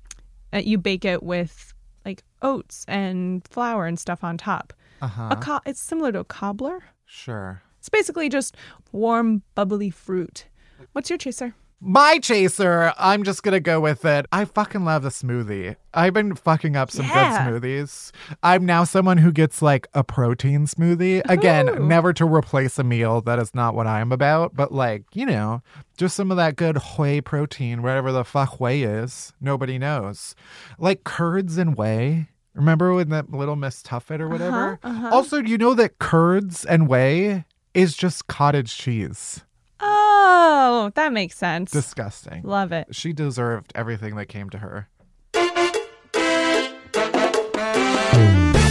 B: uh, you bake it with like oats and flour and stuff on top.
A: Uh-huh.
B: A co- it's similar to a cobbler.
A: Sure.
B: It's basically just warm, bubbly fruit. What's your chaser?
A: My chaser, I'm just gonna go with it. I fucking love the smoothie. I've been fucking up some
B: Yeah.
A: good smoothies. I'm now someone who gets like a protein smoothie. Again,
B: Ooh.
A: never to replace a meal. That is not what I'm about. But like, you know, just some of that good whey protein, whatever the fuck whey is. Nobody knows. Like curds and whey. Remember when that little Miss Tuffet or whatever?
B: uh-huh.
A: Also, you know that curds and whey is just cottage cheese.
B: Oh, that makes sense.
A: Disgusting.
B: Love it.
A: She deserved everything that came to her.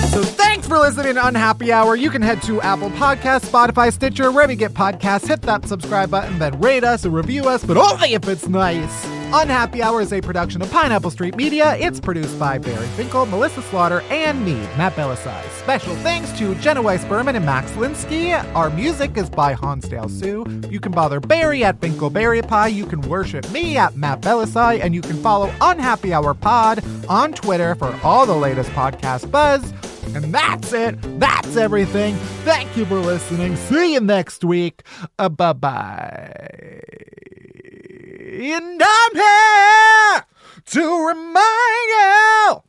A: So thanks for listening to Unhappy Hour. You can head to Apple Podcasts, Spotify, Stitcher, wherever you get podcasts. Hit that subscribe button, then rate us or review us, but only if it's nice. Unhappy Hour is a production of Pineapple Street Media. It's produced by Barry Finkel, Melissa Slaughter, and me, Matt Bellassai. Special thanks to Jenna Weiss Berman and Max Linsky. Our music is by Hansdale Hsu. You can bother Barry at Finkel Berry Pie. You can worship me at Matt Bellassai, and you can follow Unhappy Hour Pod on Twitter for all the latest podcast buzz. And that's it. That's everything. Thank you for listening. See you next week. Uh, bye bye. And I'm here to remind you